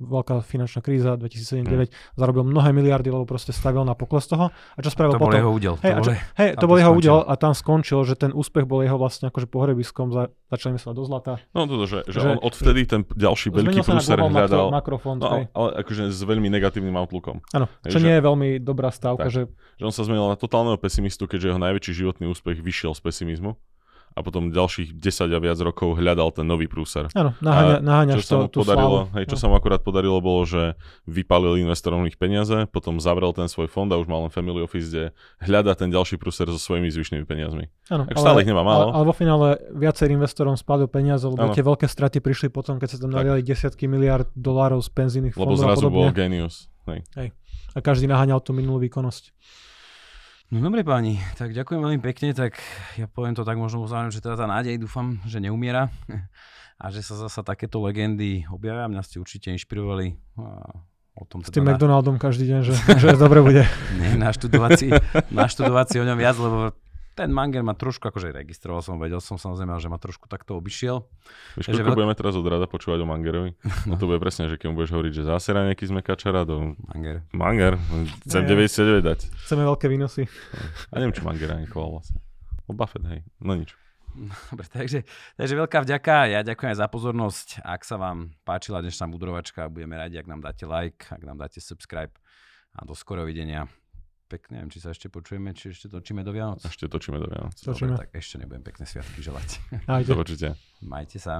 veľká finančná kríza 2007-2009, zarobil mnohé miliardy, lebo proste stavil na pokles toho. A čo spravil To bol potom? jeho údel. Hej, to a bol, hej, to bol to jeho skončil. údel a tam skončil, že ten úspech bol jeho vlastne akože pohrebiskom, za, začali myslieť do zlata. No toto, že, že, Že- on odvtedy ten ďalší veľký sa prúser hľadal, makrofond, no, hej. ale akože s veľmi negatívnym outlookom. Áno, čo že- nie je veľmi dobrá stavka, Tak. že Že on sa zmenil na totálneho pesimistu, keďže jeho najväčší životný úspech vyšiel z pesimizmu. A potom ďalších 10 a viac rokov hľadal ten nový prúser. Áno, naháňa, naháňaš čo sa mu to, tú podarilo, hej, čo No. sa mu akurát podarilo bolo, že vypálil investorom ich peniaze, potom zavrel ten svoj fond a už mal len family office, kde hľada ten ďalší prúser so svojimi zvyšnými peniazmi. Áno, Ak stále ich nemá málo. Ale, ale vo finále viacerým investorom spálil peniaze, lebo Áno. tie veľké straty prišli potom, keď sa tam naliali desiatky miliard dolárov z penzijných Lebo fondov a zrazu bol genius. Hej. A každý naháňal tú minulú výkonnosť. No dobre páni, tak ďakujem veľmi pekne, tak ja poviem to tak možno uzávam, že teda tá nádej dúfam, že neumiera a že sa zasa takéto legendy objavia. Mňa ste určite inšpirovali o tom S teda tým na- McDonaldom každý deň, že, že dobre bude. Nie, naštudovať si, naštudovať si o ňom viac, lebo ten Manger ma trošku, akože registroval som, vedel som samozrejme, že ma trošku takto obišiel. Vieš, Takže koľko veľk- budeme teraz od rada počúvať o Mangerovi? No to bude presne, že keď mu budeš hovoriť, že zásera nejaký sme kačara do Manger. Manger, chcem Nie. 99 dať. Chceme veľké výnosy. A neviem, čo Mangera ani koval vlastne. O Buffett, hej. No nič. Dobre, takže, takže veľká vďaka, ja ďakujem aj za pozornosť. Ak sa vám páčila dnešná budrovačka, budeme radi, ak nám dáte like, ak nám dáte subscribe a do skorého videnia. Pekne, neviem, či sa ešte počujeme, či ešte točíme do Vianoc. Ešte točíme do Vianoc. Točíme. Dobre, tak ešte nebudem pekné sviatky želať. Počutia. Majte sa.